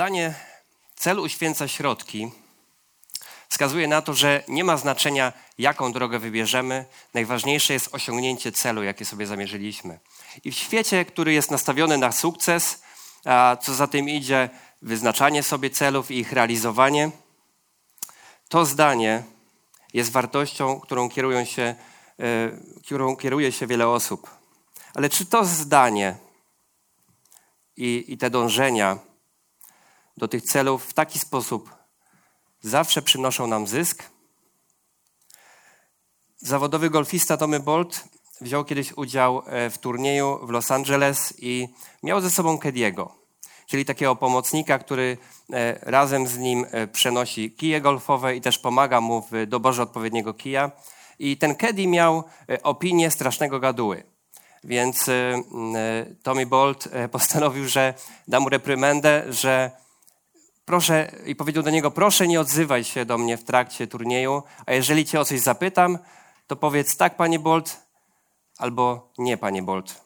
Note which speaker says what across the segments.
Speaker 1: Zdanie cel uświęca środki wskazuje na to, że nie ma znaczenia, jaką drogę wybierzemy. Najważniejsze jest osiągnięcie celu, jakie sobie zamierzyliśmy. I w świecie, który jest nastawiony na sukces, a co za tym idzie, wyznaczanie sobie celów i ich realizowanie, to zdanie jest wartością, którą, kierują się, e, którą kieruje się wiele osób. Ale czy to zdanie i, i te dążenia do tych celów w taki sposób zawsze przynoszą nam zysk? Zawodowy golfista Tommy Bolt wziął kiedyś udział e, w turnieju w Los Angeles i miał ze sobą Kediego, czyli takiego pomocnika, który e, razem z nim e, przenosi kije golfowe i też pomaga mu w doborze odpowiedniego kija. I ten Kedi miał opinię strasznego gaduły. Więc Tommy Bolt postanowił, że da mu reprymendę, że proszę, i powiedział do niego, proszę nie odzywaj się do mnie w trakcie turnieju, a jeżeli cię o coś zapytam, to powiedz tak, panie Bolt, albo nie, panie Bolt.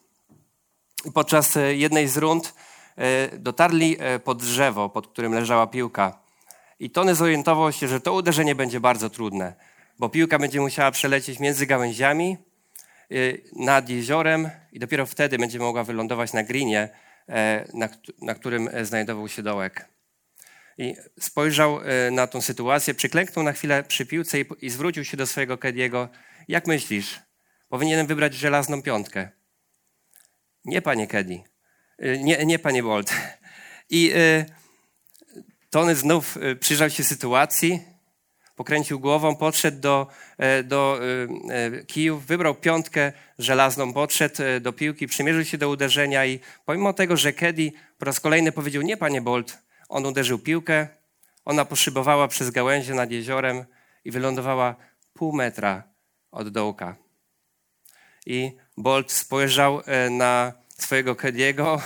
Speaker 1: I podczas e, jednej z rund e, dotarli e, pod drzewo, pod którym leżała piłka. I Tony zorientował się, że to uderzenie będzie bardzo trudne, bo piłka będzie musiała przelecieć między gałęziami nad jeziorem i dopiero wtedy będzie mogła wylądować na greenie, na, na którym znajdował się dołek. I spojrzał na tą sytuację, przyklęknął na chwilę przy piłce i, i zwrócił się do swojego Kediego. Jak myślisz, Powinienem wybrać żelazną piątkę. Nie, panie Keddy. Y, nie, nie panie Bolt. I y, Tony znów przyjrzał się sytuacji, pokręcił głową, podszedł do, do y, kijów, wybrał piątkę żelazną, podszedł do piłki, przymierzył się do uderzenia i pomimo tego, że Keddy po raz kolejny powiedział nie, panie Bolt, on uderzył piłkę, ona poszybowała przez gałęzie nad jeziorem i wylądowała pół metra od dołka. I Bolt spojrzał e, na swojego Kediego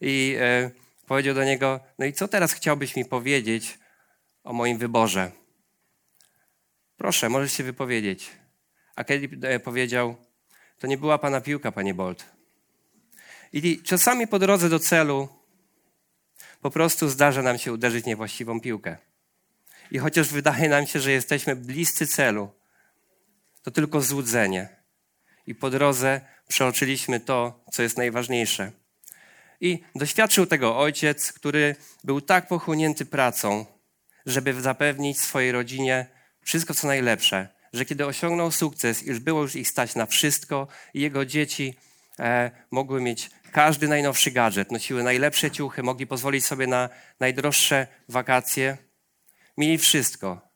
Speaker 1: i e, powiedział do niego: No i co teraz chciałbyś mi powiedzieć o moim wyborze? Proszę, możesz się wypowiedzieć. A Kedi e, powiedział: To nie była pana piłka, panie Bolt. I czasami po drodze do celu po prostu zdarza nam się uderzyć niewłaściwą piłkę. I chociaż wydaje nam się, że jesteśmy bliscy celu, to tylko złudzenie i po drodze przeoczyliśmy to, co jest najważniejsze. I doświadczył tego ojciec, który był tak pochłonięty pracą, żeby zapewnić swojej rodzinie wszystko, co najlepsze, że kiedy osiągnął sukces, już było już ich stać na wszystko i jego dzieci e, mogły mieć każdy najnowszy gadżet, nosiły najlepsze ciuchy, mogli pozwolić sobie na najdroższe wakacje. Mieli wszystko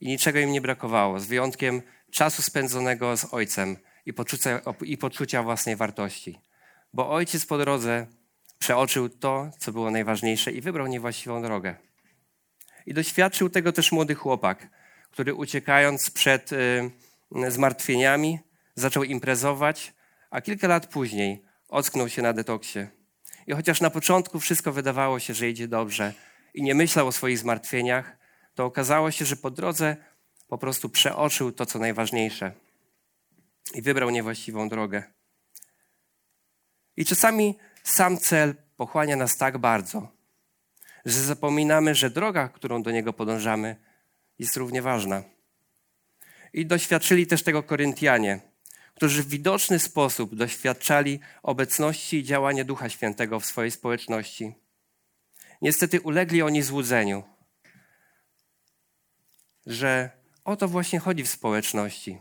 Speaker 1: i niczego im nie brakowało, z wyjątkiem czasu spędzonego z ojcem i poczucia, i poczucia własnej wartości. Bo ojciec po drodze przeoczył to, co było najważniejsze i wybrał niewłaściwą drogę. I doświadczył tego też młody chłopak, który uciekając przed y, zmartwieniami zaczął imprezować, a kilka lat później ocknął się na detoksie. I chociaż na początku wszystko wydawało się, że idzie dobrze i nie myślał o swoich zmartwieniach, to okazało się, że po drodze po prostu przeoczył to, co najważniejsze i wybrał niewłaściwą drogę. I czasami sam cel pochłania nas tak bardzo, że zapominamy, że droga, którą do niego podążamy, jest równie ważna. I doświadczyli też tego Koryntianie, którzy w widoczny sposób doświadczali obecności i działania Ducha Świętego w swojej społeczności. Niestety ulegli oni złudzeniu, że o to właśnie chodzi w społeczności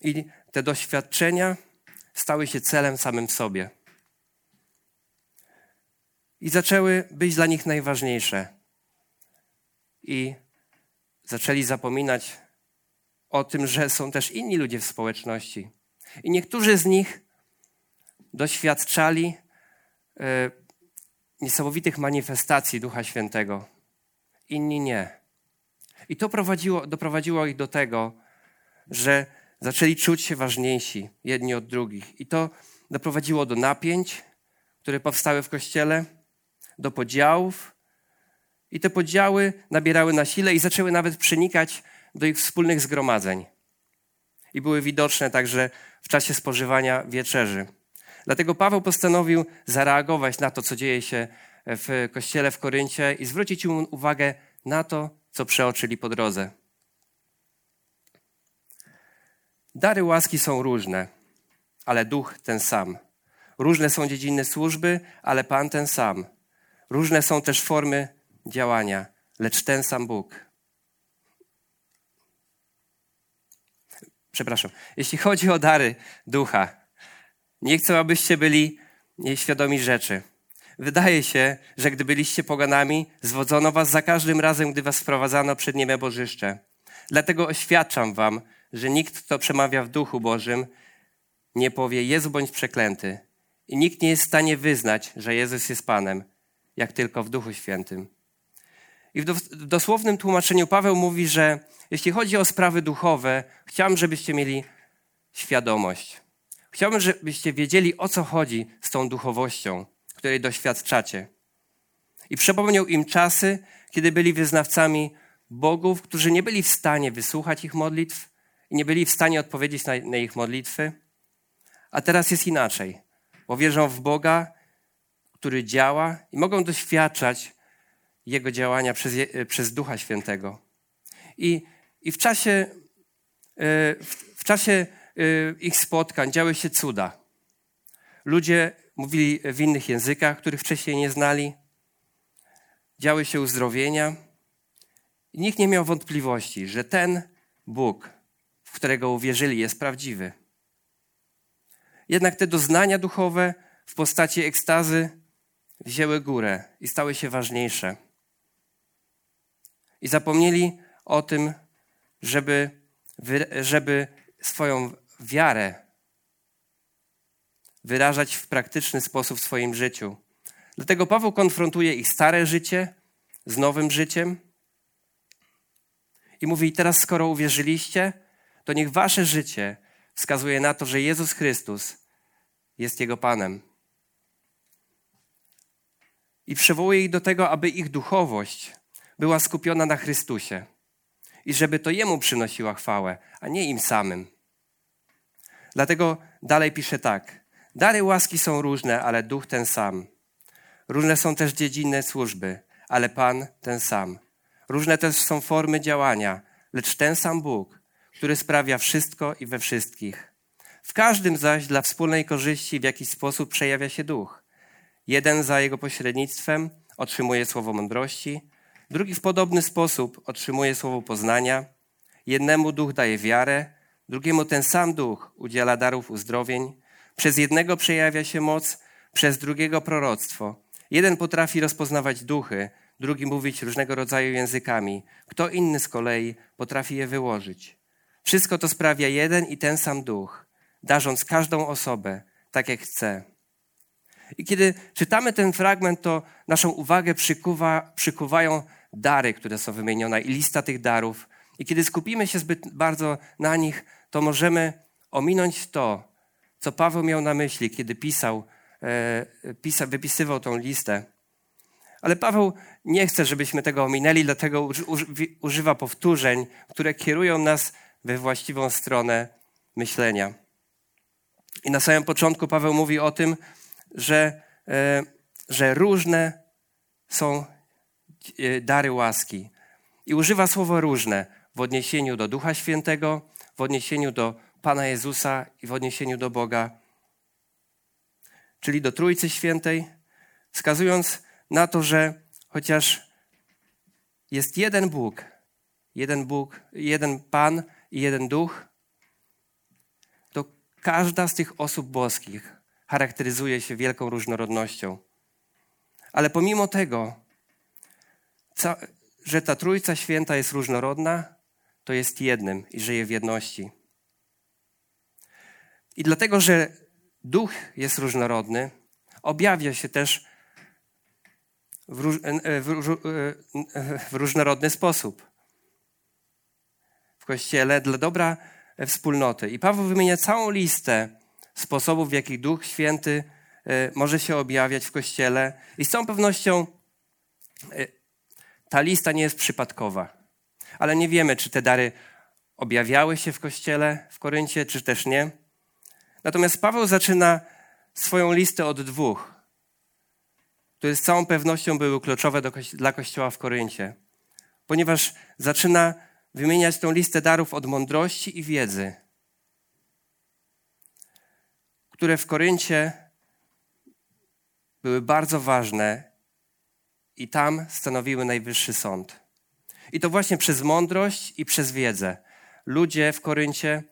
Speaker 1: i te doświadczenia stały się celem samym w sobie. I zaczęły być dla nich najważniejsze. I zaczęli zapominać o tym, że są też inni ludzie w społeczności. I niektórzy z nich doświadczali y, niesamowitych manifestacji Ducha Świętego, inni nie. I to prowadziło, doprowadziło ich do tego, że zaczęli czuć się ważniejsi jedni od drugich. I to doprowadziło do napięć, które powstały w kościele, do podziałów. I te podziały nabierały na sile i zaczęły nawet przenikać do ich wspólnych zgromadzeń. I były widoczne także w czasie spożywania wieczerzy. Dlatego Paweł postanowił zareagować na to, co dzieje się w kościele w Koryncie i zwrócić mu uwagę na to, co przeoczyli po drodze. Dary łaski są różne, ale duch ten sam. Różne są dziedziny służby, ale Pan ten sam. Różne są też formy działania, lecz ten sam Bóg. Przepraszam. Jeśli chodzi o dary ducha, nie chcę, abyście byli nieświadomi rzeczy. Wydaje się, że gdy byliście poganami, zwodzono was za każdym razem, gdy was wprowadzano przed nieme bożyszcze. Dlatego oświadczam wam, że nikt, kto przemawia w duchu Bożym, nie powie Jezu bądź przeklęty. I nikt nie jest w stanie wyznać, że Jezus jest Panem, jak tylko w Duchu Świętym. I w dosłownym tłumaczeniu Paweł mówi, że jeśli chodzi o sprawy duchowe, chciałbym, żebyście mieli świadomość. Chciałbym, żebyście wiedzieli, o co chodzi z tą duchowością, której doświadczacie. I przypomniał im czasy, kiedy byli wyznawcami bogów, którzy nie byli w stanie wysłuchać ich modlitw i nie byli w stanie odpowiedzieć na, na ich modlitwy. A teraz jest inaczej, bo wierzą w Boga, który działa i mogą doświadczać Jego działania przez, przez Ducha Świętego. I, i w czasie, e, w, w czasie e, ich spotkań działy się cuda. Ludzie mówili w innych językach, których wcześniej nie znali. Działy się uzdrowienia. Nikt nie miał wątpliwości, że ten Bóg, w którego uwierzyli, jest prawdziwy. Jednak te doznania duchowe w postaci ekstazy wzięły górę i stały się ważniejsze. I zapomnieli o tym, żeby, żeby swoją wiarę wyrażać w praktyczny sposób w swoim życiu. Dlatego Paweł konfrontuje ich stare życie z nowym życiem i mówi: Teraz, skoro uwierzyliście, to niech wasze życie wskazuje na to, że Jezus Chrystus jest Jego Panem. I przywołuje ich do tego, aby ich duchowość była skupiona na Chrystusie i żeby to Jemu przynosiła chwałę, a nie im samym. Dlatego dalej pisze tak. Dary łaski są różne, ale duch ten sam. Różne są też dziedziny służby, ale Pan ten sam. Różne też są formy działania, lecz ten sam Bóg, który sprawia wszystko i we wszystkich. W każdym zaś dla wspólnej korzyści w jakiś sposób przejawia się duch. Jeden za jego pośrednictwem otrzymuje słowo mądrości, drugi w podobny sposób otrzymuje słowo poznania. Jednemu duch daje wiarę, drugiemu ten sam duch udziela darów uzdrowień. Przez jednego przejawia się moc, przez drugiego proroctwo. Jeden potrafi rozpoznawać duchy, drugi mówić różnego rodzaju językami. Kto inny z kolei potrafi je wyłożyć. Wszystko to sprawia jeden i ten sam duch, darząc każdą osobę tak jak chce. I kiedy czytamy ten fragment, to naszą uwagę przykuwa, przykuwają dary, które są wymienione i lista tych darów. I kiedy skupimy się zbyt bardzo na nich, to możemy ominąć to, co Paweł miał na myśli, kiedy pisał, e, pisa, wypisywał tą listę. Ale Paweł nie chce, żebyśmy tego ominęli, dlatego używa powtórzeń, które kierują nas we właściwą stronę myślenia. I na samym początku Paweł mówi o tym, że, e, że różne są dary łaski. I używa słowa różne w odniesieniu do Ducha Świętego, w odniesieniu do Pana Jezusa i w odniesieniu do Boga, czyli do Trójcy Świętej, wskazując na to, że chociaż jest jeden Bóg, jeden Bóg, jeden Pan i jeden Duch, to każda z tych osób boskich charakteryzuje się wielką różnorodnością. Ale pomimo tego, że ta Trójca Święta jest różnorodna, to jest jednym i żyje w jedności. I dlatego, że duch jest różnorodny, objawia się też w, róż, w, w różnorodny sposób w kościele dla dobra wspólnoty. I Paweł wymienia całą listę sposobów, w jakich Duch Święty może się objawiać w kościele. I z całą pewnością ta lista nie jest przypadkowa. Ale nie wiemy, czy te dary objawiały się w kościele w Koryncie, czy też nie. Natomiast Paweł zaczyna swoją listę od dwóch, które z całą pewnością były kluczowe do, dla kościoła w Koryncie, ponieważ zaczyna wymieniać tą listę darów od mądrości i wiedzy, które w Koryncie były bardzo ważne i tam stanowiły najwyższy sąd. I to właśnie przez mądrość i przez wiedzę ludzie w Koryncie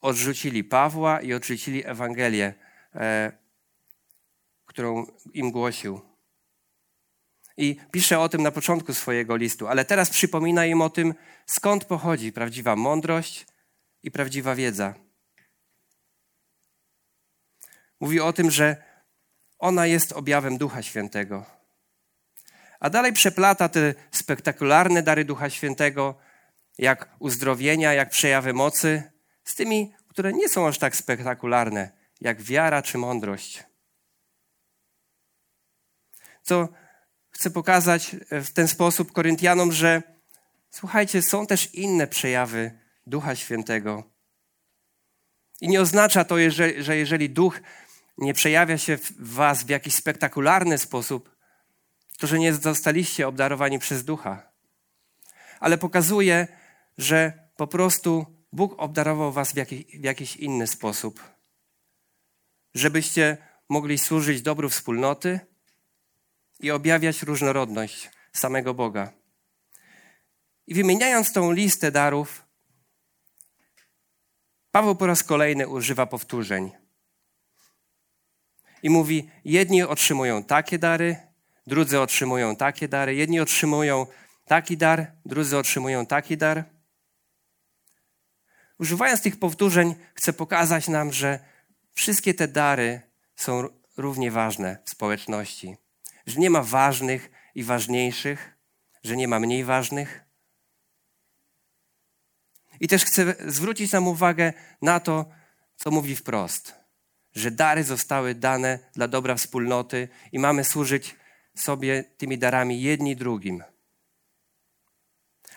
Speaker 1: odrzucili Pawła i odrzucili Ewangelię, e, którą im głosił. I pisze o tym na początku swojego listu, ale teraz przypomina im o tym, skąd pochodzi prawdziwa mądrość i prawdziwa wiedza. Mówi o tym, że ona jest objawem Ducha Świętego. A dalej przeplata te spektakularne dary Ducha Świętego, jak uzdrowienia, jak przejawy mocy, z tymi, które nie są aż tak spektakularne, jak wiara czy mądrość. Co chcę pokazać w ten sposób Koryntianom, że słuchajcie, są też inne przejawy Ducha Świętego. I nie oznacza to, że jeżeli Duch nie przejawia się w Was w jakiś spektakularny sposób, że nie zostaliście obdarowani przez Ducha. Ale pokazuje, że po prostu Bóg obdarował Was w jakiś, w jakiś inny sposób, żebyście mogli służyć dobru wspólnoty i objawiać różnorodność samego Boga. I wymieniając tą listę darów, Paweł po raz kolejny używa powtórzeń. I mówi: jedni otrzymują takie dary, drudzy otrzymują takie dary, jedni otrzymują taki dar, drudzy otrzymują taki dar. Używając tych powtórzeń, chcę pokazać nam, że wszystkie te dary są równie ważne w społeczności. Że nie ma ważnych i ważniejszych, że nie ma mniej ważnych. I też chcę zwrócić nam uwagę na to, co mówi wprost, że dary zostały dane dla dobra wspólnoty i mamy służyć sobie tymi darami jedni drugim.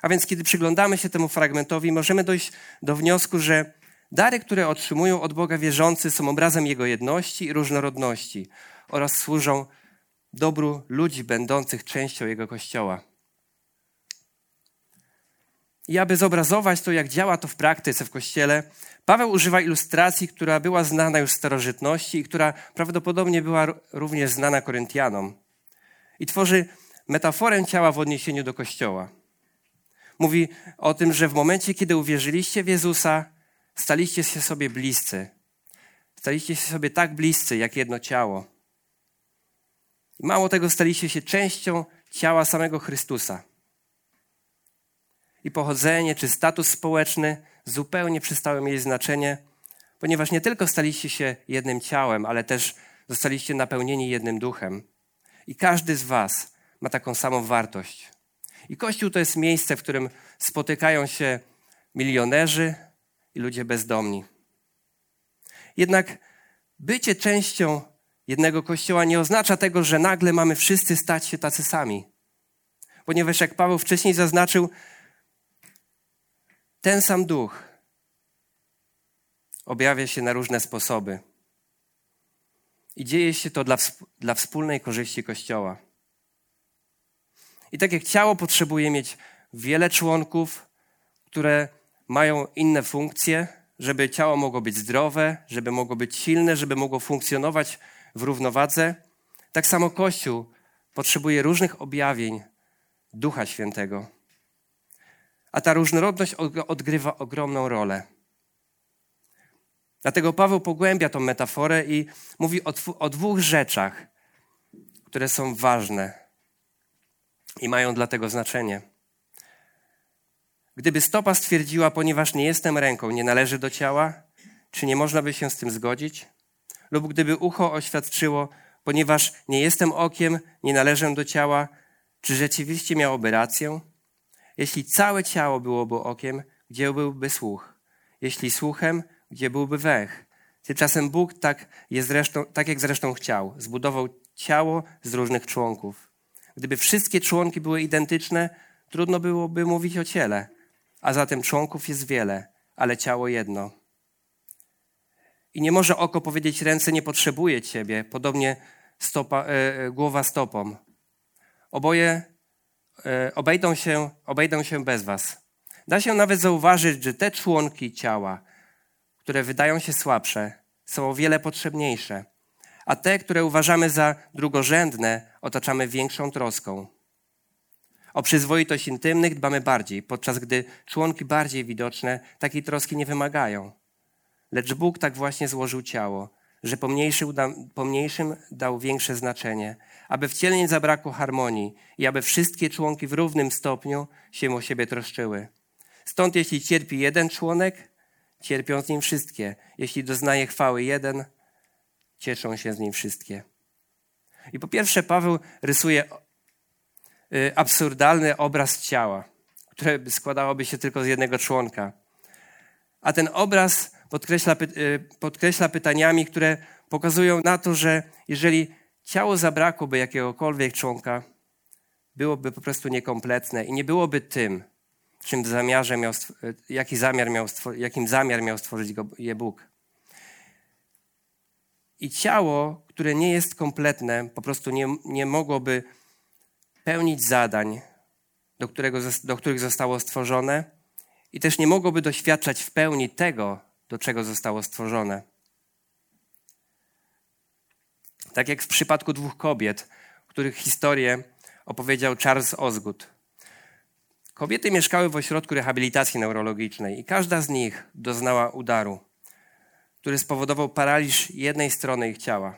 Speaker 1: A więc, kiedy przyglądamy się temu fragmentowi, możemy dojść do wniosku, że dary, które otrzymują od Boga wierzący, są obrazem Jego jedności i różnorodności oraz służą dobru ludzi będących częścią Jego Kościoła. I aby zobrazować to, jak działa to w praktyce w Kościele, Paweł używa ilustracji, która była znana już w starożytności i która prawdopodobnie była również znana Koryntianom. I tworzy metaforę ciała w odniesieniu do Kościoła. Mówi o tym, że w momencie, kiedy uwierzyliście w Jezusa, staliście się sobie bliscy. Staliście się sobie tak bliscy, jak jedno ciało. I mało tego, staliście się częścią ciała samego Chrystusa. I pochodzenie czy status społeczny zupełnie przestały mieć znaczenie, ponieważ nie tylko staliście się jednym ciałem, ale też zostaliście napełnieni jednym duchem. I każdy z Was ma taką samą wartość. I Kościół to jest miejsce, w którym spotykają się milionerzy i ludzie bezdomni. Jednak bycie częścią jednego kościoła nie oznacza tego, że nagle mamy wszyscy stać się tacy sami. Ponieważ, jak Paweł wcześniej zaznaczył, ten sam duch objawia się na różne sposoby. I dzieje się to dla, dla wspólnej korzyści Kościoła. I tak jak ciało potrzebuje mieć wiele członków, które mają inne funkcje, żeby ciało mogło być zdrowe, żeby mogło być silne, żeby mogło funkcjonować w równowadze, tak samo Kościół potrzebuje różnych objawień Ducha Świętego. A ta różnorodność odgrywa ogromną rolę. Dlatego Paweł pogłębia tą metaforę i mówi o, o dwóch rzeczach, które są ważne i mają dlatego znaczenie. Gdyby stopa stwierdziła, ponieważ nie jestem ręką, nie należy do ciała, czy nie można by się z tym zgodzić? Lub gdyby ucho oświadczyło, ponieważ nie jestem okiem, nie należę do ciała, czy rzeczywiście miałoby rację? Jeśli całe ciało byłoby okiem, gdzie byłby słuch? Jeśli słuchem, gdzie byłby węch? Tymczasem Bóg tak, jest zresztą, tak jak zresztą chciał, zbudował ciało z różnych członków. Gdyby wszystkie członki były identyczne, trudno byłoby mówić o ciele, a zatem członków jest wiele, ale ciało jedno. I nie może oko powiedzieć ręce nie potrzebuje ciebie, podobnie stopa, e, głowa stopą. Oboje e, obejdą się, obejdą się bez was. Da się nawet zauważyć, że te członki ciała, które wydają się słabsze, są o wiele potrzebniejsze, a te, które uważamy za drugorzędne, otaczamy większą troską. O przyzwoitość intymnych dbamy bardziej, podczas gdy członki bardziej widoczne takiej troski nie wymagają. Lecz Bóg tak właśnie złożył ciało, że pomniejszym dał większe znaczenie, aby w ciele nie zabrakło harmonii i aby wszystkie członki w równym stopniu się o siebie troszczyły. Stąd jeśli cierpi jeden członek, cierpią z nim wszystkie. Jeśli doznaje chwały jeden, cieszą się z nim wszystkie. I po pierwsze Paweł rysuje y, absurdalny obraz ciała, które składałoby się tylko z jednego członka. A ten obraz podkreśla, y, podkreśla pytaniami, które pokazują na to, że jeżeli ciało zabrakłoby jakiegokolwiek członka, byłoby po prostu niekompletne i nie byłoby tym, czym zamiarze miał, jaki zamiar miał, jakim zamiar miał stworzyć go, je Bóg. I ciało, które nie jest kompletne, po prostu nie, nie mogłoby pełnić zadań, do, którego, do których zostało stworzone, i też nie mogłoby doświadczać w pełni tego, do czego zostało stworzone. Tak jak w przypadku dwóch kobiet, których historię opowiedział Charles Osgood. Kobiety mieszkały w ośrodku rehabilitacji neurologicznej i każda z nich doznała udaru, który spowodował paraliż jednej strony ich ciała.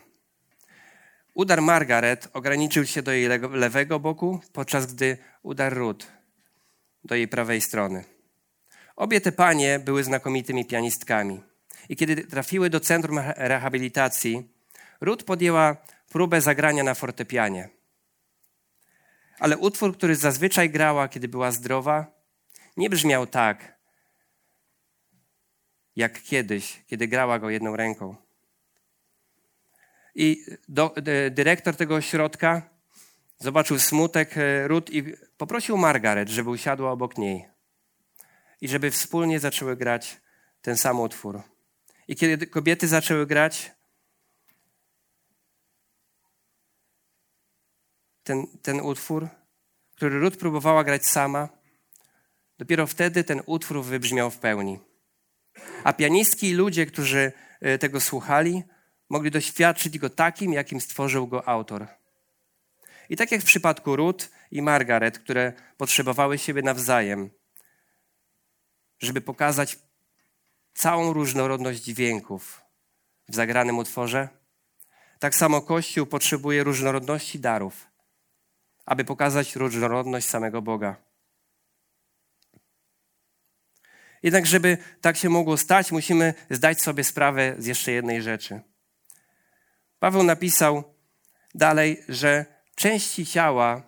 Speaker 1: Udar Margaret ograniczył się do jej lewego boku, podczas gdy udar Ruth do jej prawej strony. Obie te panie były znakomitymi pianistkami. I kiedy trafiły do centrum rehabilitacji, Ruth podjęła próbę zagrania na fortepianie. Ale utwór, który zazwyczaj grała, kiedy była zdrowa, nie brzmiał tak, jak kiedyś, kiedy grała go jedną ręką. I do, dyrektor tego ośrodka zobaczył smutek e, Ruth i poprosił Margaret, żeby usiadła obok niej i żeby wspólnie zaczęły grać ten sam utwór. I kiedy kobiety zaczęły grać, ten, ten utwór, który Ruth próbowała grać sama, dopiero wtedy ten utwór wybrzmiał w pełni. A pianistki i ludzie, którzy e, tego słuchali, mogli doświadczyć go takim, jakim stworzył go autor. I tak jak w przypadku Ruth i Margaret, które potrzebowały siebie nawzajem, żeby pokazać całą różnorodność dźwięków w zagranym utworze, tak samo Kościół potrzebuje różnorodności darów, aby pokazać różnorodność samego Boga. Jednak, żeby tak się mogło stać, musimy zdać sobie sprawę z jeszcze jednej rzeczy. Paweł napisał dalej, że części ciała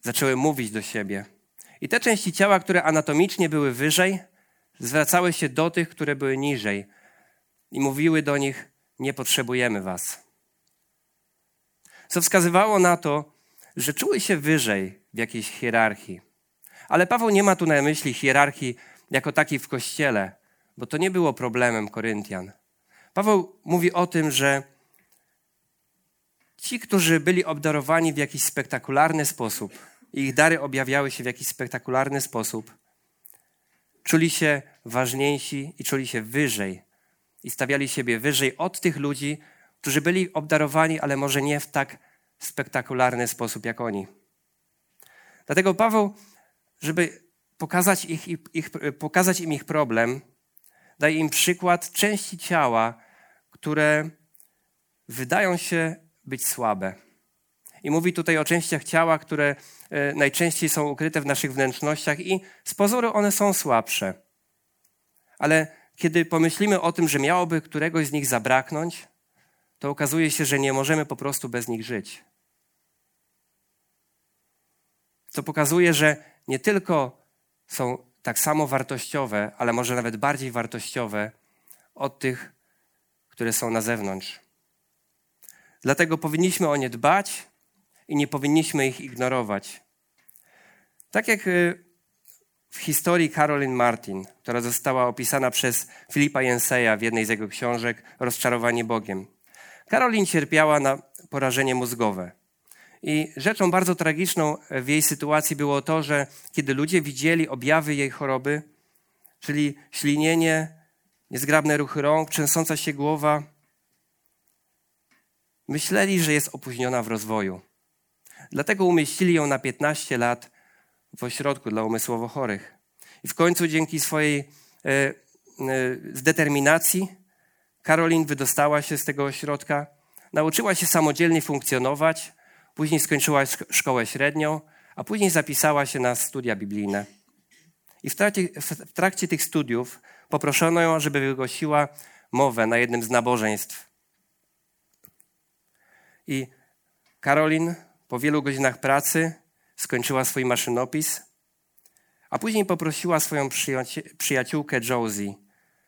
Speaker 1: zaczęły mówić do siebie. I te części ciała, które anatomicznie były wyżej, zwracały się do tych, które były niżej i mówiły do nich: Nie potrzebujemy was. Co wskazywało na to, że czuły się wyżej w jakiejś hierarchii. Ale Paweł nie ma tu na myśli hierarchii jako takiej w kościele, bo to nie było problemem Koryntian. Paweł mówi o tym, że ci, którzy byli obdarowani w jakiś spektakularny sposób, ich dary objawiały się w jakiś spektakularny sposób, czuli się ważniejsi i czuli się wyżej i stawiali siebie wyżej od tych ludzi, którzy byli obdarowani, ale może nie w tak spektakularny sposób jak oni. Dlatego Paweł, żeby pokazać, ich, ich, pokazać im ich problem, daje im przykład części ciała, które wydają się być słabe. I mówi tutaj o częściach ciała, które e, najczęściej są ukryte w naszych wnętrznościach i z pozoru one są słabsze. Ale kiedy pomyślimy o tym, że miałoby któregoś z nich zabraknąć, to okazuje się, że nie możemy po prostu bez nich żyć. Co pokazuje, że nie tylko są tak samo wartościowe, ale może nawet bardziej wartościowe od tych, które są na zewnątrz. Dlatego powinniśmy o nie dbać i nie powinniśmy ich ignorować. Tak jak y, w historii Caroline Martin, która została opisana przez Filipa Jenseja w jednej z jego książek Rozczarowanie Bogiem. Caroline cierpiała na porażenie mózgowe. I rzeczą bardzo tragiczną w jej sytuacji było to, że kiedy ludzie widzieli objawy jej choroby, czyli ślinienie, niezgrabne ruchy rąk, trzęsąca się głowa, myśleli, że jest opóźniona w rozwoju. Dlatego umieścili ją na 15 lat w ośrodku dla umysłowo chorych. I w końcu dzięki swojej e, e, zdeterminacji Karolin wydostała się z tego ośrodka, nauczyła się samodzielnie funkcjonować, później skończyła szkołę średnią, a później zapisała się na studia biblijne. I w trakcie, w trakcie tych studiów poproszono ją, żeby wygłosiła mowę na jednym z nabożeństw. I Karolin po wielu godzinach pracy skończyła swój maszynopis, a później poprosiła swoją przyjaciółkę Josie,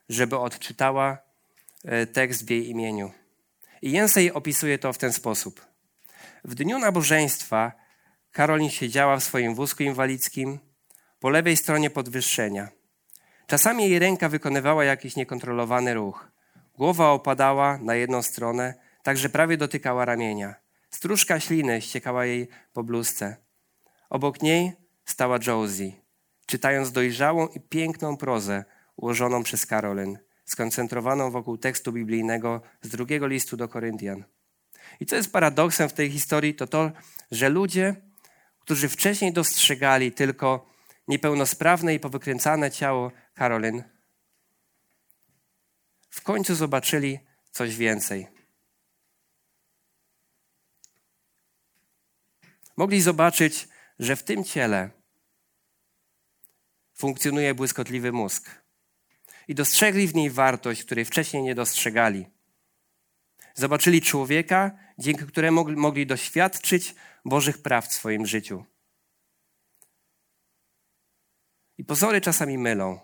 Speaker 1: żeby odczytała e, tekst w jej imieniu. I Jensej opisuje to w ten sposób. W dniu nabożeństwa Karolin siedziała w swoim wózku inwalidzkim po lewej stronie podwyższenia. Czasami jej ręka wykonywała jakiś niekontrolowany ruch. Głowa opadała na jedną stronę, tak że prawie dotykała ramienia. Stróżka śliny ściekała jej po bluzce. Obok niej stała Josie, czytając dojrzałą i piękną prozę ułożoną przez Karolyn, skoncentrowaną wokół tekstu biblijnego z drugiego listu do Koryntian. I co jest paradoksem w tej historii, to to, że ludzie, którzy wcześniej dostrzegali tylko niepełnosprawne i powykręcane ciało Karolyn, w końcu zobaczyli coś więcej. Mogli zobaczyć, że w tym ciele funkcjonuje błyskotliwy mózg. I dostrzegli w niej wartość, której wcześniej nie dostrzegali. Zobaczyli człowieka, dzięki któremu mogli doświadczyć Bożych praw w swoim życiu. I pozory czasami mylą.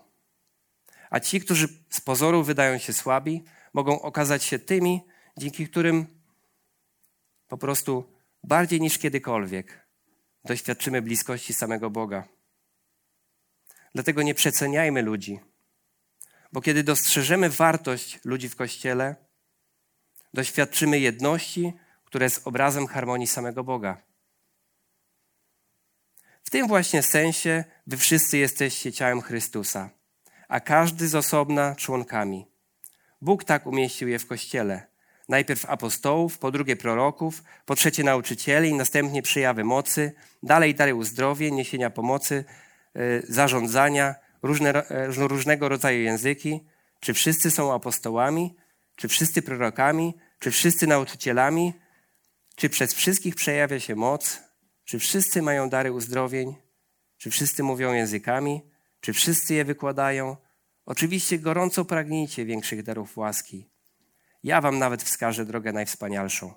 Speaker 1: A ci, którzy z pozoru wydają się słabi, mogą okazać się tymi, dzięki którym po prostu bardziej niż kiedykolwiek doświadczymy bliskości samego Boga. Dlatego nie przeceniajmy ludzi, bo kiedy dostrzeżemy wartość ludzi w Kościele, doświadczymy jedności, która jest obrazem harmonii samego Boga. W tym właśnie sensie wy wszyscy jesteście ciałem Chrystusa, a każdy z osobna członkami. Bóg tak umieścił je w Kościele. Najpierw apostołów, po drugie proroków, po trzecie nauczycieli, następnie przejawy mocy, dalej dary uzdrowień, niesienia pomocy, y, zarządzania, różne, y, różnego rodzaju języki. Czy wszyscy są apostołami? Czy wszyscy prorokami? Czy wszyscy nauczycielami? Czy przez wszystkich przejawia się moc? Czy wszyscy mają dary uzdrowień? Czy wszyscy mówią językami? Czy wszyscy je wykładają? Oczywiście gorąco pragnijcie większych darów łaski. Ja wam nawet wskażę drogę najwspanialszą.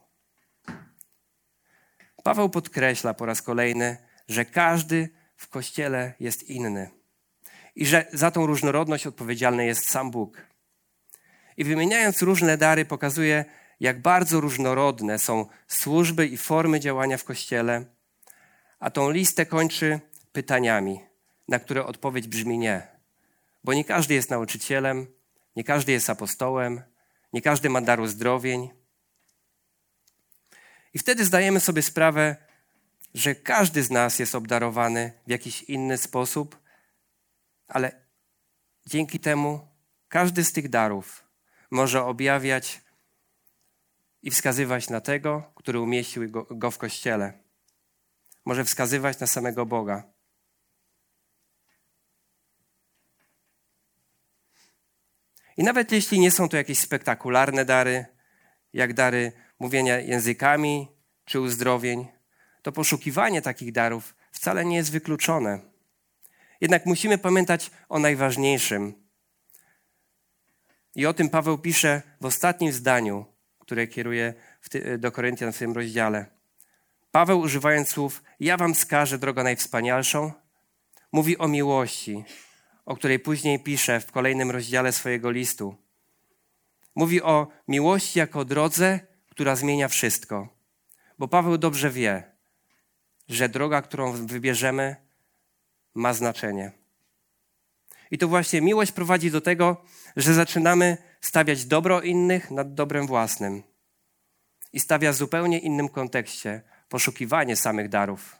Speaker 1: Paweł podkreśla po raz kolejny, że każdy w kościele jest inny i że za tą różnorodność odpowiedzialny jest sam Bóg. I wymieniając różne dary, pokazuje, jak bardzo różnorodne są służby i formy działania w kościele, a tą listę kończy pytaniami, na które odpowiedź brzmi nie. Bo nie każdy jest nauczycielem, nie każdy jest apostołem, nie każdy ma dar uzdrowień. I wtedy zdajemy sobie sprawę, że każdy z nas jest obdarowany w jakiś inny sposób, ale dzięki temu każdy z tych darów może objawiać i wskazywać na tego, który umieścił go, go w kościele. Może wskazywać na samego Boga. I nawet jeśli nie są to jakieś spektakularne dary, jak dary mówienia językami czy uzdrowień, to poszukiwanie takich darów wcale nie jest wykluczone. Jednak musimy pamiętać o najważniejszym, I o tym Paweł pisze w ostatnim zdaniu, które kieruje do Koryntian w tym rozdziale. Paweł, używając słów, ja wam skażę drogę najwspanialszą, mówi o miłości, o której później pisze w kolejnym rozdziale swojego listu. Mówi o miłości jako drodze, która zmienia wszystko. Bo Paweł dobrze wie, że droga, którą wybierzemy, ma znaczenie. I to właśnie miłość prowadzi do tego, że zaczynamy stawiać dobro innych nad dobrem własnym. I stawia w zupełnie innym kontekście poszukiwanie samych darów.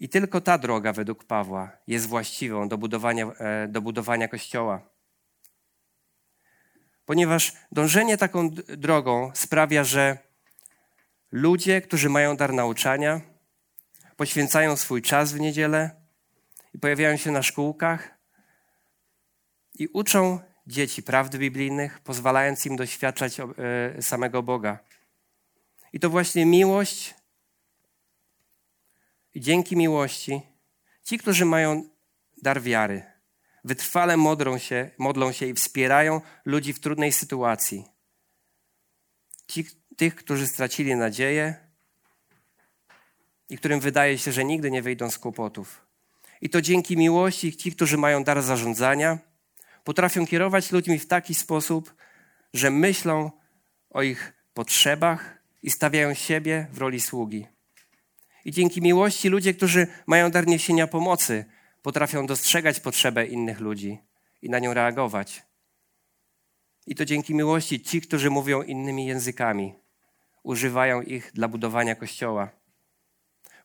Speaker 1: I tylko ta droga, według Pawła, jest właściwą do budowania, e, do budowania kościoła. Ponieważ dążenie taką drogą sprawia, że ludzie, którzy mają dar nauczania, poświęcają swój czas w niedzielę i pojawiają się na szkółkach i uczą dzieci prawdy biblijnych, pozwalając im doświadczać e, samego Boga. I to właśnie miłość i dzięki miłości ci, którzy mają dar wiary, wytrwale modlą się, modlą się i wspierają ludzi w trudnej sytuacji. Ci, tych, którzy stracili nadzieję i którym wydaje się, że nigdy nie wyjdą z kłopotów. I to dzięki miłości ci, którzy mają dar zarządzania, potrafią kierować ludźmi w taki sposób, że myślą o ich potrzebach i stawiają siebie w roli sługi. I dzięki miłości ludzie, którzy mają dar niesienia pomocy, potrafią dostrzegać potrzebę innych ludzi i na nią reagować. I to dzięki miłości ci, którzy mówią innymi językami, używają ich dla budowania kościoła.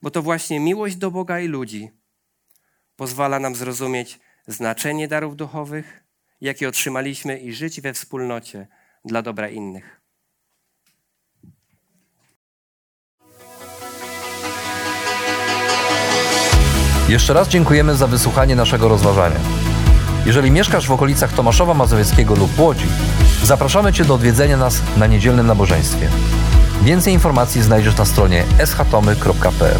Speaker 1: Bo to właśnie miłość do Boga i ludzi pozwala nam zrozumieć znaczenie darów duchowych, jakie otrzymaliśmy i żyć we wspólnocie dla dobra innych.
Speaker 2: Jeszcze raz dziękujemy za wysłuchanie naszego rozważania. Jeżeli mieszkasz w okolicach Tomaszowa Mazowieckiego lub Łodzi, zapraszamy Cię do odwiedzenia nas na niedzielnym nabożeństwie. Więcej informacji znajdziesz na stronie schatomy.pl.